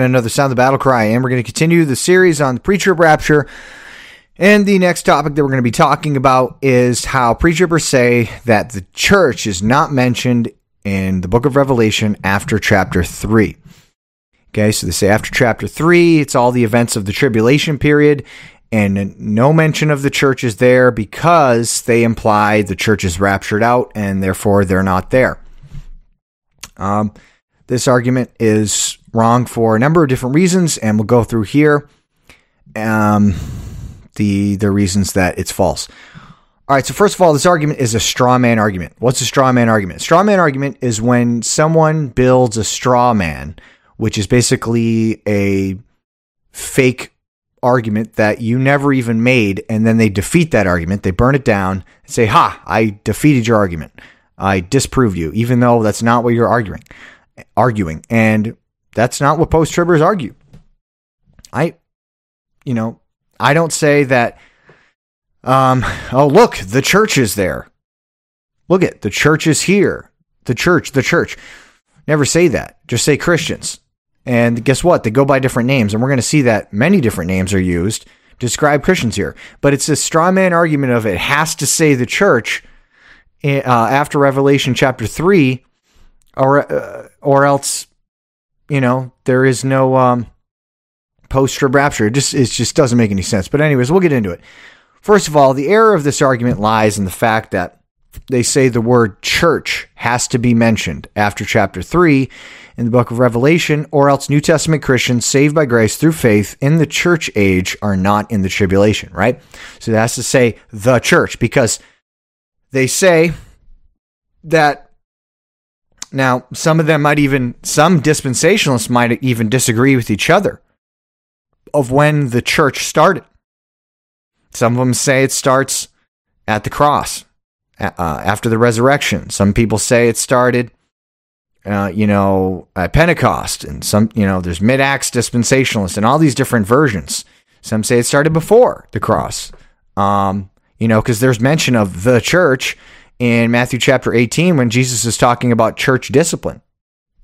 another Sound of the Battle Cry, and we're going to continue the series on the pre-trib rapture. And the next topic that we're going to be talking about is how pre-tribbers say that the church is not mentioned in the book of Revelation after chapter 3. Okay, so they say after chapter 3, it's all the events of the tribulation period, and no mention of the church is there because they imply the church is raptured out and therefore they're not there. Um, this argument is wrong for a number of different reasons, and we'll go through here um, the the reasons that it's false. All right, so first of all, this argument is a straw man argument. What's a straw man argument? Straw man argument is when someone builds a straw man, which is basically a fake argument that you never even made, and then they defeat that argument. They burn it down and say, Ha, I defeated your argument. I disproved you, even though that's not what you're arguing. Arguing. And that's not what post tribbers argue. I, you know, I don't say that, um, oh, look, the church is there. Look at the church is here. The church, the church. Never say that. Just say Christians. And guess what? They go by different names, and we're going to see that many different names are used to describe Christians here. But it's a straw man argument of it has to say the church uh, after Revelation chapter three, or uh, or else, you know, there is no um, post trib rapture. It just it just doesn't make any sense. But anyways, we'll get into it. First of all, the error of this argument lies in the fact that they say the word church has to be mentioned after chapter 3 in the book of Revelation, or else New Testament Christians saved by grace through faith in the church age are not in the tribulation, right? So it has to say the church because they say that now some of them might even, some dispensationalists might even disagree with each other of when the church started. Some of them say it starts at the cross uh, after the resurrection. Some people say it started, uh, you know, at Pentecost, and some, you know, there's mid Acts dispensationalists and all these different versions. Some say it started before the cross, um, you know, because there's mention of the church in Matthew chapter 18 when Jesus is talking about church discipline.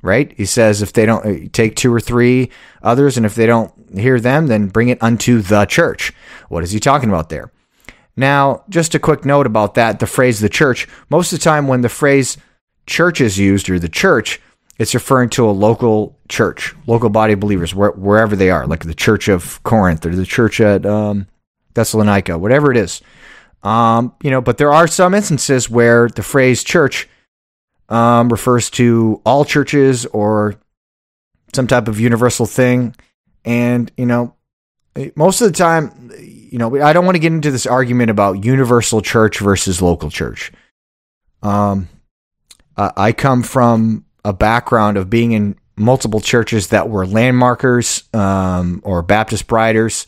Right? He says, if they don't uh, take two or three others, and if they don't hear them, then bring it unto the church. What is he talking about there? Now, just a quick note about that the phrase the church. Most of the time, when the phrase church is used or the church, it's referring to a local church, local body of believers, where, wherever they are, like the church of Corinth or the church at um, Thessalonica, whatever it is. Um, you know, but there are some instances where the phrase church um, refers to all churches or some type of universal thing. And, you know, most of the time, you know, I don't want to get into this argument about universal church versus local church. Um, I come from a background of being in multiple churches that were landmarkers um, or Baptist briders.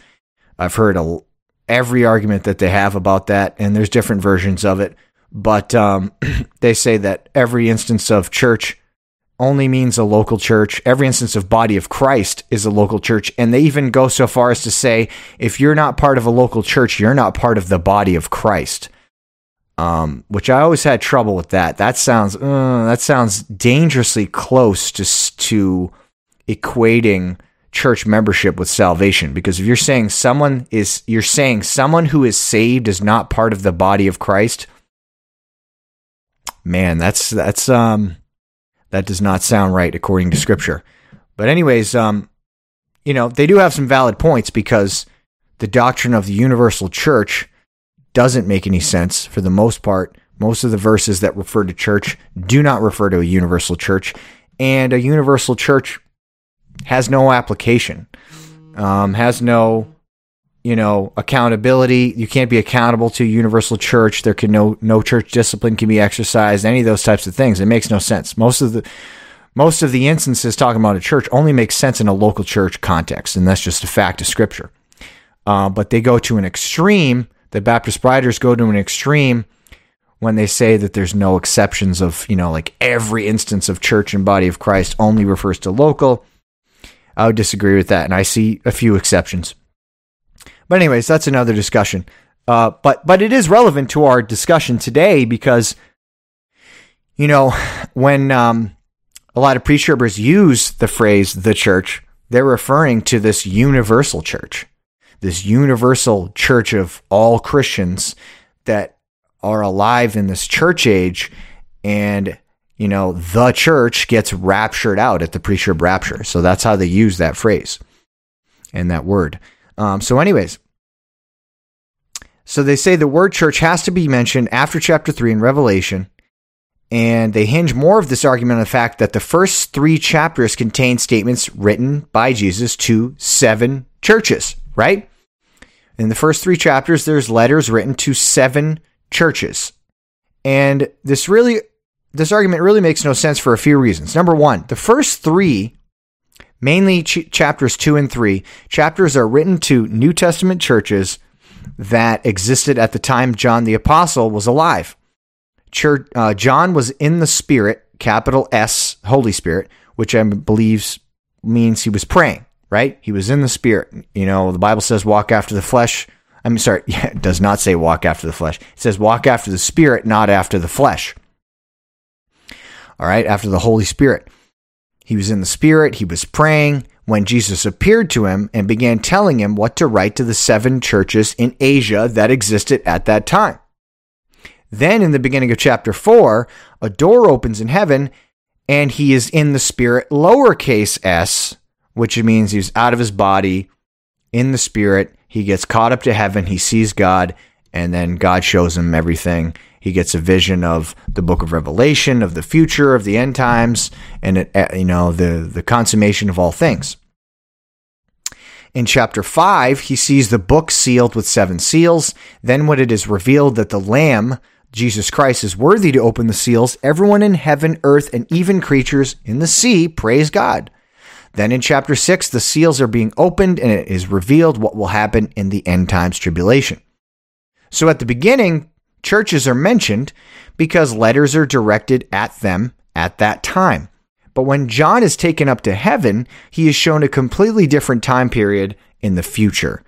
I've heard a, every argument that they have about that, and there's different versions of it. But um, they say that every instance of church only means a local church. Every instance of body of Christ is a local church. And they even go so far as to say if you're not part of a local church, you're not part of the body of Christ. Um, which I always had trouble with that. That sounds uh, that sounds dangerously close to to equating church membership with salvation. Because if you're saying someone is you're saying someone who is saved is not part of the body of Christ, man, that's that's um that does not sound right according to scripture. But anyways, um, you know, they do have some valid points because the doctrine of the universal church doesn't make any sense for the most part. Most of the verses that refer to church do not refer to a universal church, and a universal church has no application, um, has no you know, accountability. You can't be accountable to universal church. There can no no church discipline can be exercised. Any of those types of things. It makes no sense. Most of the most of the instances talking about a church only makes sense in a local church context, and that's just a fact of scripture. Uh, but they go to an extreme. The Baptist briders go to an extreme when they say that there's no exceptions of you know like every instance of church and body of Christ only refers to local. I would disagree with that, and I see a few exceptions. But anyways, that's another discussion. Uh, but but it is relevant to our discussion today because you know when um, a lot of pre use the phrase "the church," they're referring to this universal church, this universal church of all Christians that are alive in this church age. And, you know, the church gets raptured out at the pre trib rapture. So that's how they use that phrase and that word. Um, so, anyways, so they say the word church has to be mentioned after chapter 3 in Revelation. And they hinge more of this argument on the fact that the first three chapters contain statements written by Jesus to seven churches, right? In the first three chapters, there's letters written to seven churches. And this really, this argument really makes no sense for a few reasons. Number one, the first three, mainly ch- chapters two and three, chapters are written to New Testament churches that existed at the time John the Apostle was alive. Church, uh, John was in the Spirit, capital S, Holy Spirit, which I believe means he was praying, right? He was in the Spirit. You know, the Bible says walk after the flesh. I'm sorry, yeah, it does not say walk after the flesh. It says walk after the Spirit, not after the flesh. All right, after the Holy Spirit. He was in the Spirit, he was praying when Jesus appeared to him and began telling him what to write to the seven churches in Asia that existed at that time. Then, in the beginning of chapter 4, a door opens in heaven and he is in the spirit, lowercase s, which means he's out of his body, in the spirit. He gets caught up to heaven, he sees God, and then God shows him everything. He gets a vision of the book of Revelation, of the future, of the end times, and it, uh, you know the the consummation of all things. In chapter 5, he sees the book sealed with seven seals. Then, when it is revealed that the Lamb, Jesus Christ, is worthy to open the seals, everyone in heaven, earth, and even creatures in the sea praise God. Then in chapter 6, the seals are being opened and it is revealed what will happen in the end times tribulation. So at the beginning, churches are mentioned because letters are directed at them at that time. But when John is taken up to heaven, he is shown a completely different time period in the future.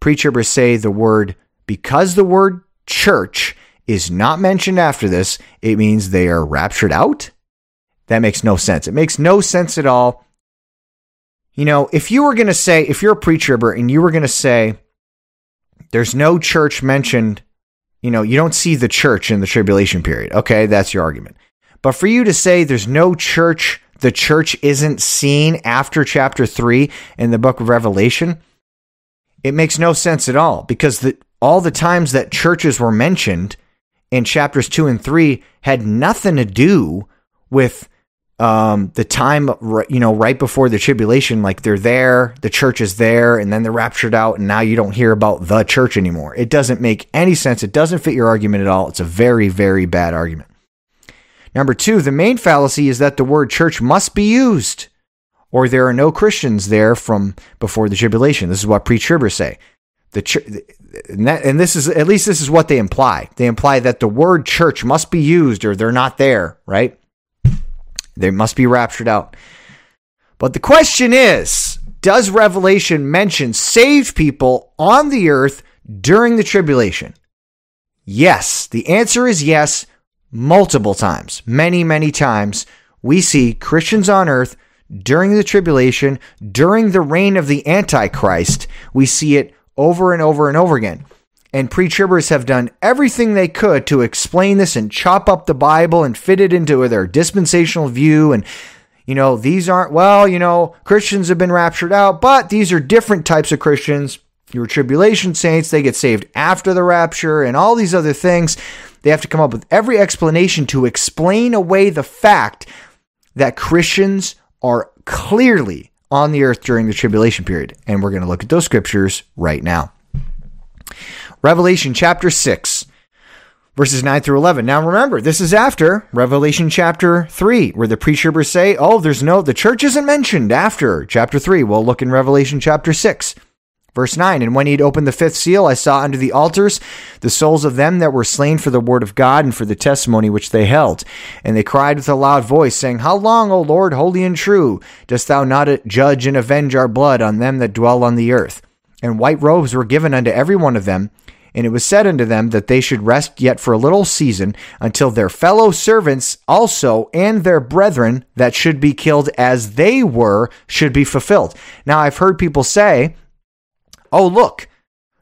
Pre-tribbers say the word, because the word church is not mentioned after this, it means they are raptured out? That makes no sense. It makes no sense at all. You know, if you were going to say, if you're a preacher and you were going to say, there's no church mentioned, you know, you don't see the church in the tribulation period. Okay, that's your argument. But for you to say there's no church the church isn't seen after chapter 3 in the book of Revelation, it makes no sense at all because the, all the times that churches were mentioned in chapters 2 and 3 had nothing to do with um, the time, you know, right before the tribulation. Like they're there, the church is there, and then they're raptured out, and now you don't hear about the church anymore. It doesn't make any sense. It doesn't fit your argument at all. It's a very, very bad argument. Number two, the main fallacy is that the word church must be used, or there are no Christians there from before the tribulation. This is what pre-tribbers say. The ch- and, that, and this is at least this is what they imply. They imply that the word church must be used, or they're not there. Right? They must be raptured out. But the question is, does Revelation mention saved people on the earth during the tribulation? Yes. The answer is yes multiple times, many, many times, we see Christians on earth during the tribulation, during the reign of the Antichrist. We see it over and over and over again. And pre tribbers have done everything they could to explain this and chop up the Bible and fit it into their dispensational view. And, you know, these aren't, well, you know, Christians have been raptured out, but these are different types of Christians. Your tribulation saints, they get saved after the rapture and all these other things. They have to come up with every explanation to explain away the fact that Christians are clearly on the earth during the tribulation period. And we're going to look at those scriptures right now. Revelation chapter 6, verses 9 through 11. Now remember, this is after Revelation chapter 3, where the pre-tribbers say, oh, there's no, the church isn't mentioned after chapter 3. We'll look in Revelation chapter 6. Verse 9 And when he had opened the fifth seal, I saw under the altars the souls of them that were slain for the word of God and for the testimony which they held. And they cried with a loud voice, saying, How long, O Lord, holy and true, dost thou not judge and avenge our blood on them that dwell on the earth? And white robes were given unto every one of them, And it was said unto them that they should rest yet for a little season until their fellow servants also and their brethren that should be killed as they were should be fulfilled. Now, I've heard people say, oh, look,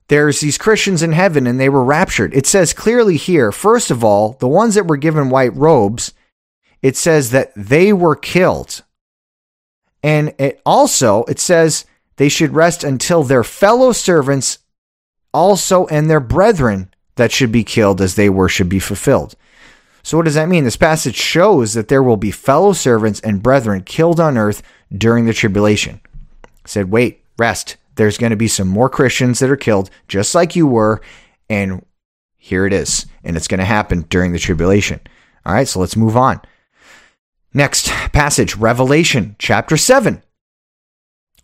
there's these Christians in heaven and they were raptured. It says clearly here, first of all, the ones that were given white robes, it says that they were killed. And it also, it says they should rest until their fellow servants also and their brethren that should be killed as they were should be fulfilled. So, what does that mean? This passage shows that there will be fellow servants and brethren killed on earth during the tribulation. Said, wait, rest there's going to be some more Christians that are killed, just like you were. And here it is. And it's going to happen during the tribulation. All right, so let's move on. Next passage, Revelation chapter 7.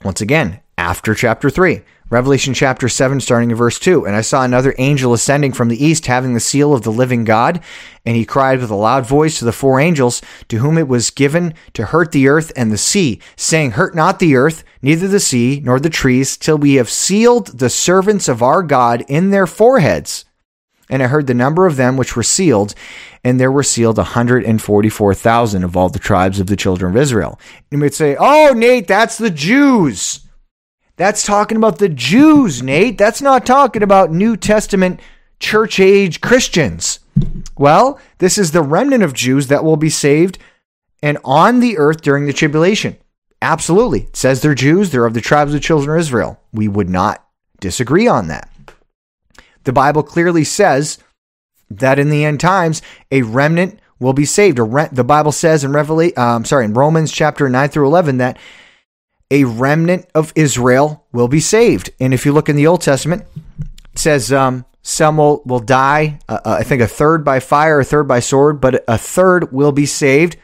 Once again, after chapter 3. Revelation chapter 7, starting in verse 2. And I saw another angel ascending from the east, having the seal of the living God. And he cried with a loud voice to the four angels, to whom it was given to hurt the earth and the sea, saying, Hurt not the earth, neither the sea, nor the trees, till we have sealed the servants of our God in their foreheads. And I heard the number of them which were sealed, and there were sealed 144,000 of all the tribes of the children of Israel. And you might say, Oh, Nate, that's the Jews. That's talking about the Jews, Nate. That's not talking about New Testament church age Christians. Well, this is the remnant of Jews that will be saved and on the earth during the tribulation. Absolutely. It says they're Jews, they're of the tribes of children of Israel. We would not disagree on that. The Bible clearly says that in the end times, a remnant will be saved. Re- the Bible says in Revelation, um, sorry, in Romans chapter 9 through 11 that a remnant of Israel will be saved. And if you look in the Old Testament, it says um, some will, will die, uh, uh, I think a third by fire, a third by sword, but a third will be saved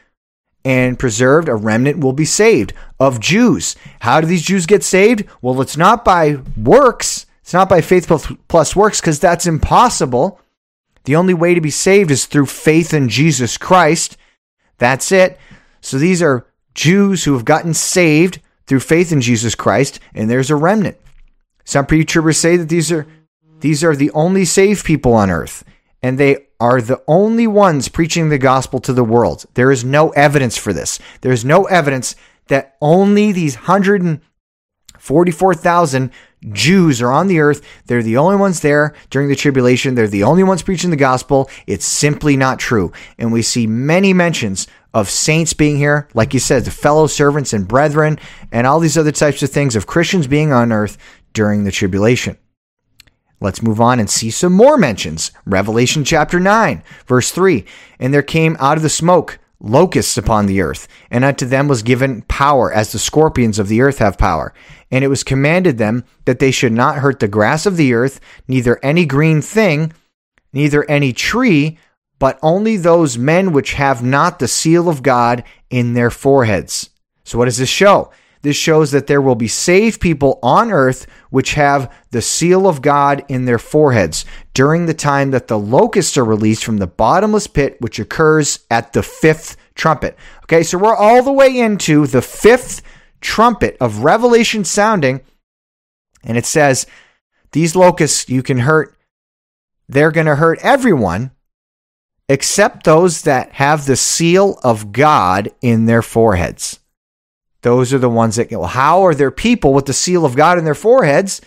and preserved. A remnant will be saved of Jews. How do these Jews get saved? Well, it's not by works, it's not by faith plus, plus works, because that's impossible. The only way to be saved is through faith in Jesus Christ. That's it. So these are Jews who have gotten saved through faith in Jesus Christ, and there's a remnant. Some preachers say that these are these are the only saved people on earth, and they are the only ones preaching the gospel to the world. There is no evidence for this. There's no evidence that only these 144,000 Jews are on the earth. They're the only ones there during the tribulation. They're the only ones preaching the gospel. It's simply not true. And we see many mentions of saints being here, like you said, the fellow servants and brethren, and all these other types of things of Christians being on earth during the tribulation. Let's move on and see some more mentions. Revelation chapter 9, verse 3 And there came out of the smoke locusts upon the earth, and unto them was given power, as the scorpions of the earth have power. And it was commanded them that they should not hurt the grass of the earth, neither any green thing, neither any tree, but only those men which have not the seal of God in their foreheads. So, what does this show? This shows that there will be saved people on earth which have the seal of God in their foreheads during the time that the locusts are released from the bottomless pit, which occurs at the fifth trumpet. Okay, so we're all the way into the fifth trumpet of Revelation sounding, and it says, These locusts you can hurt, they're going to hurt everyone except those that have the seal of God in their foreheads. Those are the ones that, well, how are there people with the seal of God in their foreheads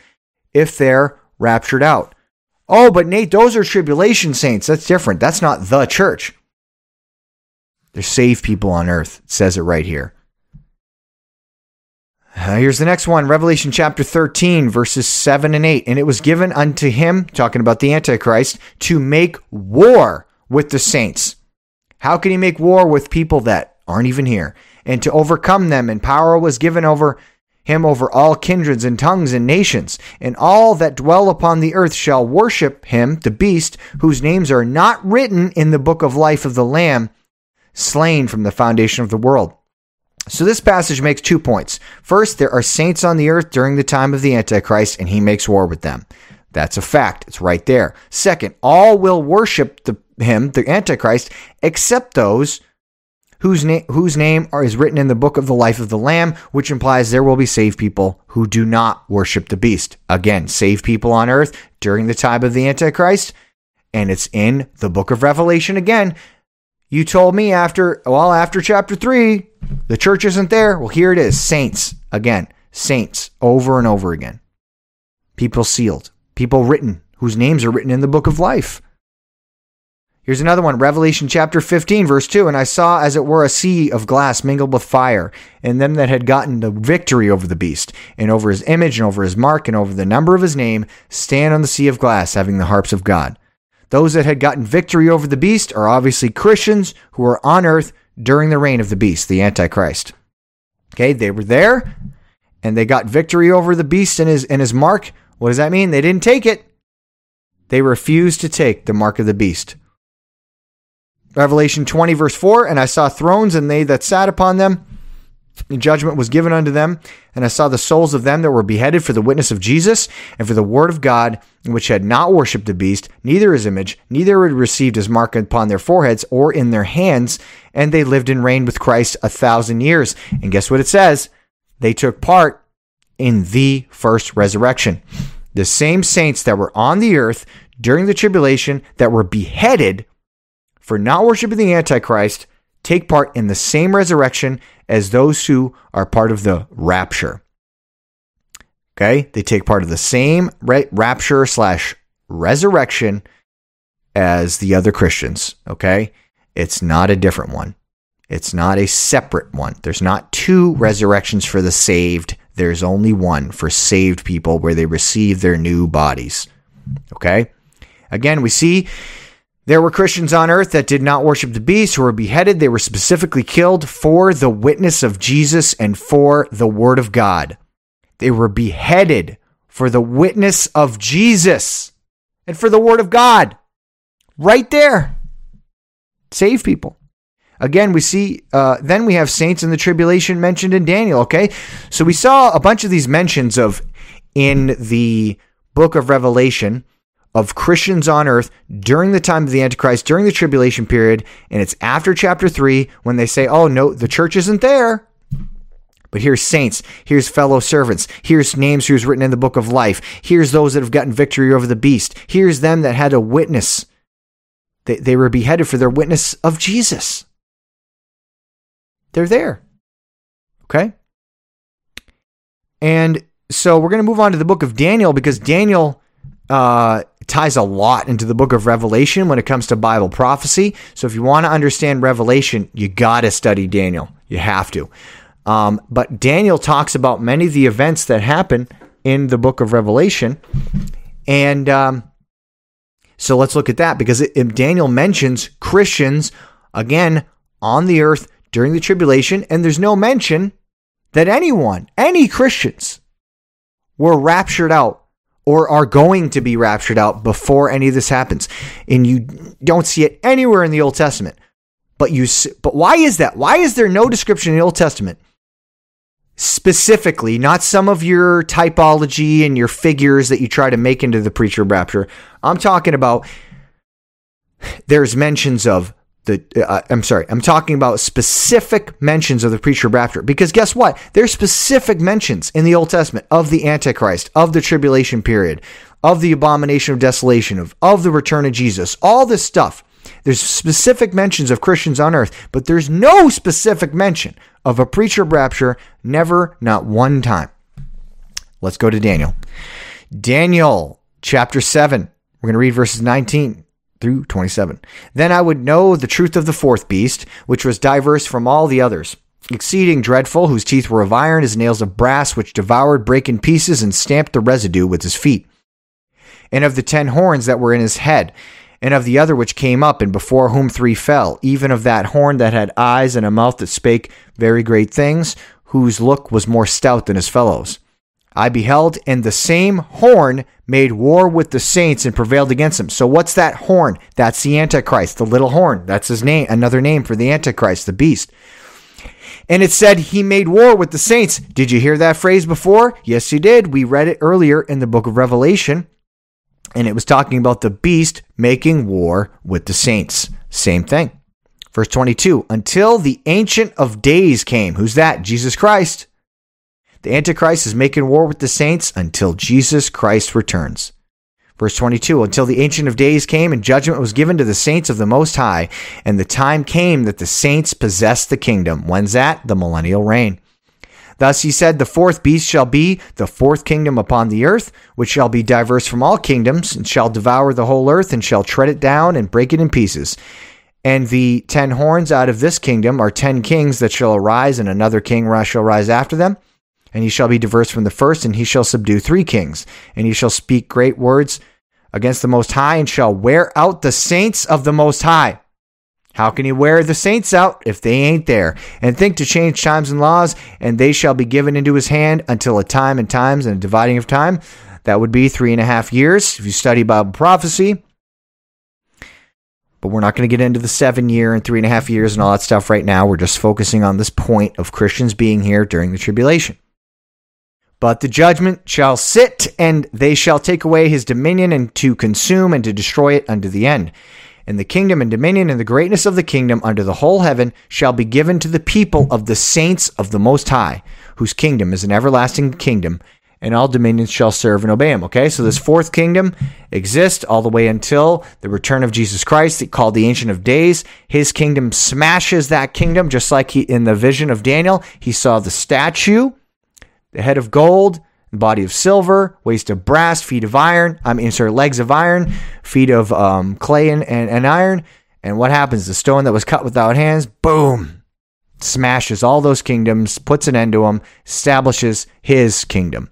if they're raptured out? Oh, but Nate, those are tribulation saints. That's different. That's not the church. They're saved people on earth. It says it right here. Uh, here's the next one Revelation chapter 13, verses 7 and 8. And it was given unto him, talking about the Antichrist, to make war with the saints. How can he make war with people that aren't even here? And to overcome them, and power was given over him over all kindreds and tongues and nations, and all that dwell upon the earth shall worship him, the beast, whose names are not written in the book of life of the Lamb, slain from the foundation of the world. So this passage makes two points. First, there are saints on the earth during the time of the Antichrist, and he makes war with them. That's a fact. It's right there. Second, all will worship the him, the Antichrist, except those whose, na- whose name are, is written in the book of the life of the Lamb, which implies there will be saved people who do not worship the beast. Again, saved people on earth during the time of the Antichrist. And it's in the book of Revelation again. You told me after, well, after chapter three, the church isn't there. Well, here it is saints. Again, saints over and over again. People sealed, people written, whose names are written in the book of life. Here's another one Revelation chapter 15, verse 2. And I saw as it were a sea of glass mingled with fire, and them that had gotten the victory over the beast, and over his image, and over his mark, and over the number of his name, stand on the sea of glass, having the harps of God. Those that had gotten victory over the beast are obviously Christians who were on earth during the reign of the beast, the Antichrist. Okay, they were there and they got victory over the beast and his and his mark. What does that mean? They didn't take it. They refused to take the mark of the beast. Revelation 20, verse 4 And I saw thrones, and they that sat upon them. Judgment was given unto them. And I saw the souls of them that were beheaded for the witness of Jesus and for the word of God, which had not worshipped the beast, neither his image, neither had received his mark upon their foreheads or in their hands. And they lived and reigned with Christ a thousand years. And guess what it says? They took part in the first resurrection. The same saints that were on the earth during the tribulation that were beheaded for not worshiping the Antichrist take part in the same resurrection as those who are part of the rapture. Okay? They take part of the same rapture slash resurrection as the other Christians. Okay? It's not a different one. It's not a separate one. There's not two resurrections for the saved. There's only one for saved people where they receive their new bodies. Okay? Again, we see there were Christians on earth that did not worship the beast who were beheaded. They were specifically killed for the witness of Jesus and for the word of God. They were beheaded for the witness of Jesus and for the word of God. Right there. Save people. Again, we see, uh, then we have saints in the tribulation mentioned in Daniel, okay? So we saw a bunch of these mentions of in the book of Revelation of Christians on earth during the time of the Antichrist, during the tribulation period. And it's after chapter three when they say, oh, no, the church isn't there. But here's saints, here's fellow servants, here's names who's written in the book of life, here's those that have gotten victory over the beast, here's them that had a witness. They, they were beheaded for their witness of Jesus. They're there. Okay? And so we're going to move on to the book of Daniel because Daniel uh, ties a lot into the book of Revelation when it comes to Bible prophecy. So if you want to understand Revelation, you got to study Daniel. You have to. Um, but Daniel talks about many of the events that happen in the book of Revelation. And um, so let's look at that because it, it, Daniel mentions Christians, again, on the earth during the tribulation. And there's no mention that anyone, any Christians, were raptured out or are going to be raptured out before any of this happens. And you don't see it anywhere in the Old Testament. But you but why is that? Why is there no description in the Old Testament? Specifically, not some of your typology and your figures that you try to make into the pre-trib rapture. I'm talking about there's mentions of the uh, I'm sorry, I'm talking about specific mentions of the pre-trib rapture because guess what? There's specific mentions in the Old Testament of the Antichrist, of the tribulation period, of the abomination of desolation, of, of the return of Jesus, all this stuff. There's specific mentions of Christians on earth, but there's no specific mention of a pre-trib rapture, never, not one time. Let's go to Daniel. Daniel chapter 7. We're going to read verses 19 through 27. Then I would know the truth of the fourth beast, which was diverse from all the others, exceeding dreadful, whose teeth were of iron, his nails of brass, which devoured, brake in pieces, and stamped the residue with his feet. And of the ten horns that were in his head, and of the other which came up, and before whom three fell, even of that horn that had eyes and a mouth that spake very great things, whose look was more stout than his fellows. I beheld, and the same horn made war with the saints and prevailed against them. So, what's that horn? That's the Antichrist, the little horn. That's his name, another name for the Antichrist, the beast. And it said he made war with the saints. Did you hear that phrase before? Yes, you did. We read it earlier in the book of Revelation, and it was talking about the beast making war with the saints. Same thing. Verse 22 Until the Ancient of Days came. Who's that? Jesus Christ. The Antichrist is making war with the saints until Jesus Christ returns. Verse 22 Until the Ancient of Days came and judgment was given to the saints of the Most High, and the time came that the saints possessed the kingdom. When's that? The millennial reign. Thus he said, The fourth beast shall be the fourth kingdom upon the earth, which shall be diverse from all kingdoms, and shall devour the whole earth, and shall tread it down and break it in pieces. And the ten horns out of this kingdom are ten kings that shall arise, and another king shall rise after them. And he shall be diverse from the first, and he shall subdue three kings. And he shall speak great words against the Most High, and shall wear out the saints of the Most High. How can he wear the saints out if they ain't there? And think to change times and laws, and they shall be given into his hand until a time and times and a dividing of time. That would be three and a half years if you study Bible prophecy. But we're not going to get into the seven year and three and a half years and all that stuff right now. We're just focusing on this point of Christians being here during the tribulation. But the judgment shall sit, and they shall take away his dominion, and to consume and to destroy it unto the end. And the kingdom and dominion and the greatness of the kingdom under the whole heaven shall be given to the people of the saints of the Most High, whose kingdom is an everlasting kingdom, and all dominions shall serve and obey him. Okay, so this fourth kingdom exists all the way until the return of Jesus Christ, called the Ancient of Days. His kingdom smashes that kingdom, just like he in the vision of Daniel, he saw the statue the head of gold, body of silver, waist of brass, feet of iron. I mean, sorry, legs of iron, feet of um, clay and, and, and iron. And what happens? The stone that was cut without hands, boom, smashes all those kingdoms, puts an end to them, establishes his kingdom.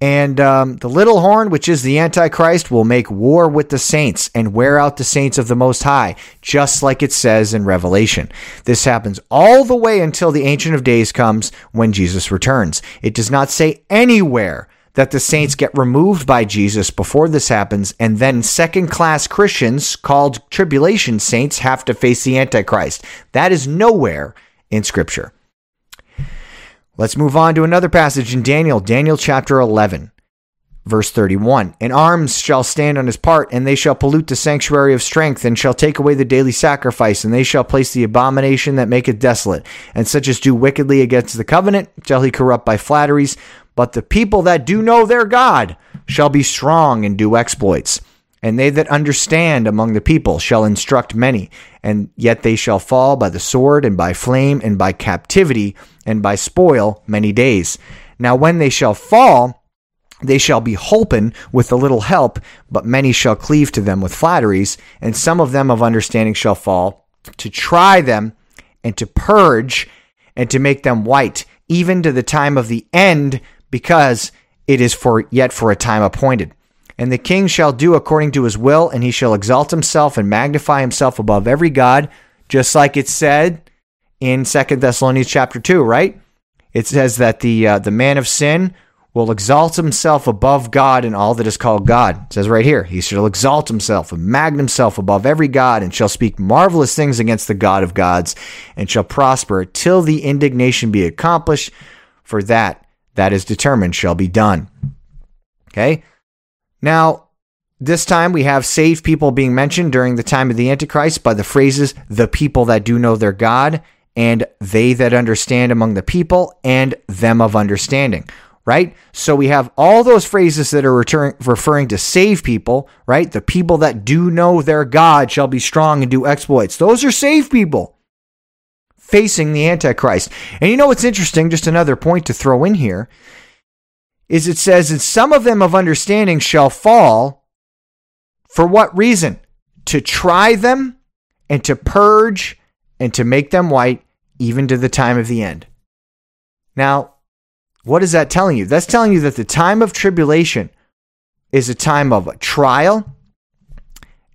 And um, the little horn, which is the Antichrist, will make war with the saints and wear out the saints of the Most High, just like it says in Revelation. This happens all the way until the Ancient of Days comes when Jesus returns. It does not say anywhere that the saints get removed by Jesus before this happens, and then second class Christians called tribulation saints have to face the Antichrist. That is nowhere in Scripture. Let's move on to another passage in Daniel, Daniel chapter 11, verse 31. And arms shall stand on his part, and they shall pollute the sanctuary of strength, and shall take away the daily sacrifice, and they shall place the abomination that maketh desolate. And such as do wickedly against the covenant shall he corrupt by flatteries. But the people that do know their God shall be strong and do exploits. And they that understand among the people shall instruct many, and yet they shall fall by the sword, and by flame, and by captivity, and by spoil many days. Now when they shall fall, they shall be holpen with a little help, but many shall cleave to them with flatteries, and some of them of understanding shall fall, to try them, and to purge, and to make them white, even to the time of the end, because it is for yet for a time appointed. And the king shall do according to his will, and he shall exalt himself and magnify himself above every god, just like it said in Second Thessalonians chapter two, right? It says that the uh, the man of sin will exalt himself above God and all that is called God. It says right here, he shall exalt himself and magnify himself above every God, and shall speak marvelous things against the God of gods, and shall prosper till the indignation be accomplished. For that that is determined shall be done. Okay. Now, this time we have saved people being mentioned during the time of the Antichrist by the phrases, the people that do know their God, and they that understand among the people, and them of understanding, right? So we have all those phrases that are return, referring to save people, right? The people that do know their God shall be strong and do exploits. Those are saved people facing the Antichrist. And you know what's interesting? Just another point to throw in here is it says, and some of them of understanding shall fall. For what reason? To try them and to purge and to make them white, even to the time of the end. Now, what is that telling you? That's telling you that the time of tribulation is a time of trial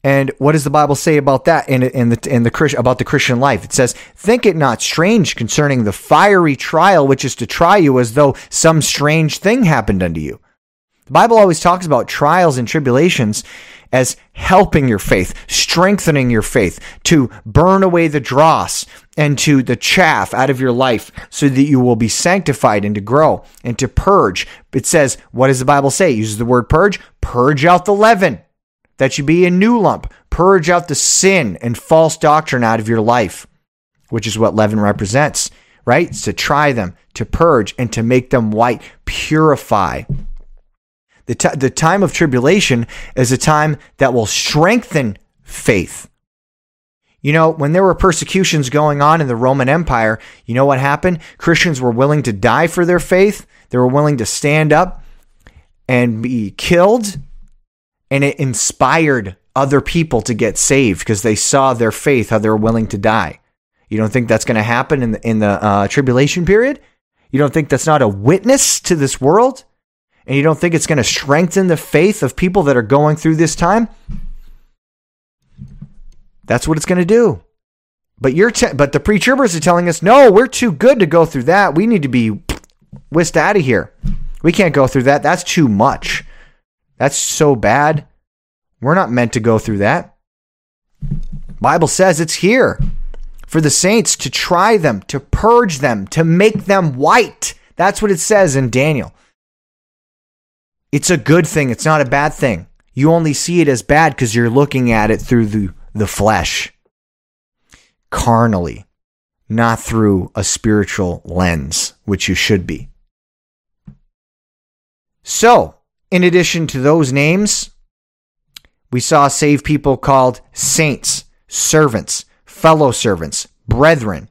and what does the Bible say about that in, in the in the about the Christian life? It says, "Think it not strange concerning the fiery trial which is to try you, as though some strange thing happened unto you." The Bible always talks about trials and tribulations as helping your faith, strengthening your faith, to burn away the dross and to the chaff out of your life so that you will be sanctified and to grow and to purge. It says, what does the Bible say? It uses the word purge, purge out the leaven that you be a new lump, purge out the sin and false doctrine out of your life, which is what leaven represents, right? It's to try them, to purge, and to make them white, purify. The, t- the time of tribulation is a time that will strengthen faith. You know, when there were persecutions going on in the Roman Empire, you know what happened? Christians were willing to die for their faith. They were willing to stand up and be killed. And it inspired other people to get saved because they saw their faith, how they were willing to die. You don't think that's going to happen in the, in the uh, tribulation period? You don't think that's not a witness to this world? And you don't think it's going to strengthen the faith of people that are going through this time? That's what it's going to do. But you're te- but the pre-tribbers are telling us, "No, we're too good to go through that. We need to be whisked out of here. We can't go through that. That's too much. That's so bad. We're not meant to go through that." Bible says it's here for the saints to try them, to purge them, to make them white. That's what it says in Daniel. It's a good thing. It's not a bad thing. You only see it as bad because you're looking at it through the the flesh carnally, not through a spiritual lens, which you should be. So, in addition to those names, we saw saved people called saints, servants, fellow servants, brethren,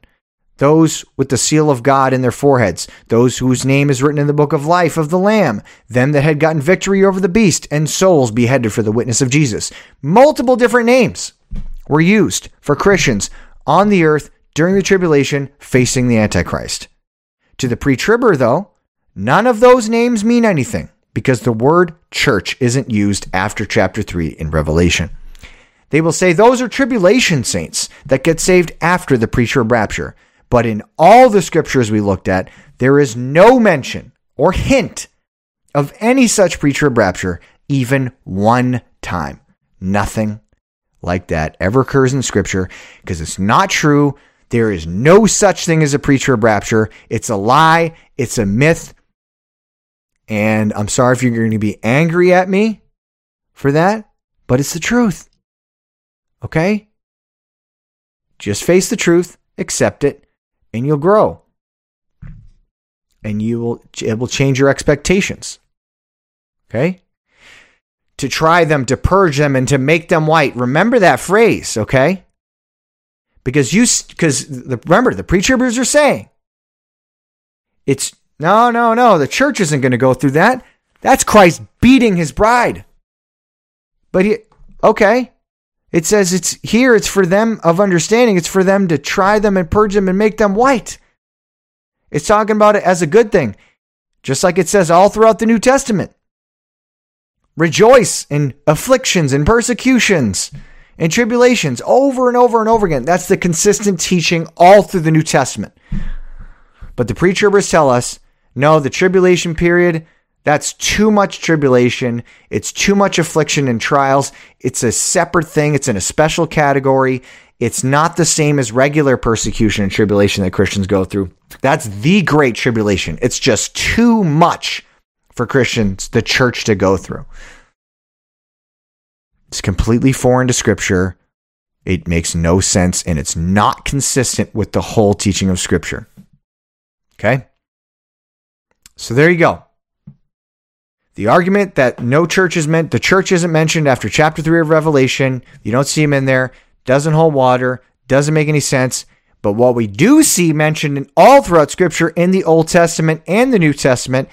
those with the seal of God in their foreheads, those whose name is written in the book of life of the Lamb, them that had gotten victory over the beast, and souls beheaded for the witness of Jesus. Multiple different names were used for Christians on the earth during the tribulation facing the Antichrist. To the pre tribber, though, none of those names mean anything because the word church isn't used after chapter 3 in Revelation. They will say those are tribulation saints that get saved after the pre trib rapture. But in all the scriptures we looked at, there is no mention or hint of any such pre trib rapture, even one time. Nothing like that ever occurs in scripture because it's not true. There is no such thing as a pre-trib rapture. It's a lie. It's a myth. And I'm sorry if you're going to be angry at me for that, but it's the truth. Okay? Just face the truth, accept it, and you'll grow. And you will it will change your expectations. Okay? to try them, to purge them, and to make them white. Remember that phrase, okay? Because you, because remember, the pre-tribbers are saying it's no, no, no. The church isn't going to go through that. That's Christ beating his bride. But he, okay. It says it's here, it's for them of understanding. It's for them to try them and purge them and make them white. It's talking about it as a good thing, just like it says all throughout the New Testament. Rejoice in afflictions and persecutions and tribulations over and over and over again. That's the consistent teaching all through the New Testament. But the pre tribbers tell us no, the tribulation period, that's too much tribulation. It's too much affliction and trials. It's a separate thing, it's in a special category. It's not the same as regular persecution and tribulation that Christians go through. That's the great tribulation. It's just too much for Christians, the church, to go through. It's completely foreign to Scripture. It makes no sense and it's not consistent with the whole teaching of Scripture. Okay? So there you go. The argument that no church is meant, the church isn't mentioned after chapter 3 of Revelation, you don't see him in there, doesn't hold water, doesn't make any sense. But what we do see mentioned in all throughout Scripture in the Old Testament and the New Testament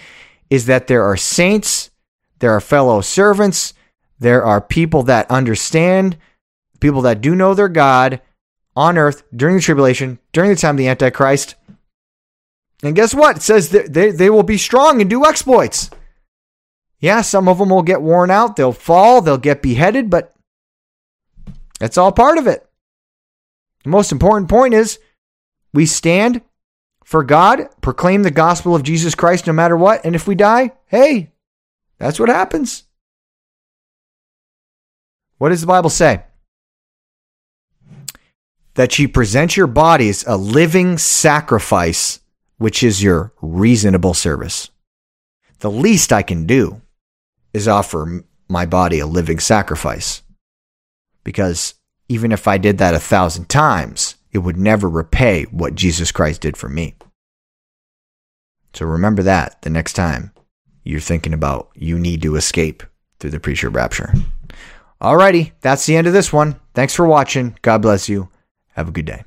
is that there are saints, there are fellow servants, there are people that understand, people that do know their God on earth during the tribulation, during the time of the Antichrist. And guess what? It says they, they will be strong and do exploits. Yeah, some of them will get worn out, they'll fall, they'll get beheaded, but that's all part of it. The most important point is we stand for God, proclaim the gospel of Jesus Christ no matter what. And if we die, hey, that's what happens. What does the Bible say? That you present your bodies a living sacrifice, which is your reasonable service. The least I can do is offer my body a living sacrifice. because even if I did that a thousand times, it would never repay what Jesus Christ did for me. So remember that the next time you're thinking about you need to escape through the pre-trib rapture. Alrighty, that's the end of this one. Thanks for watching. God bless you. Have a good day.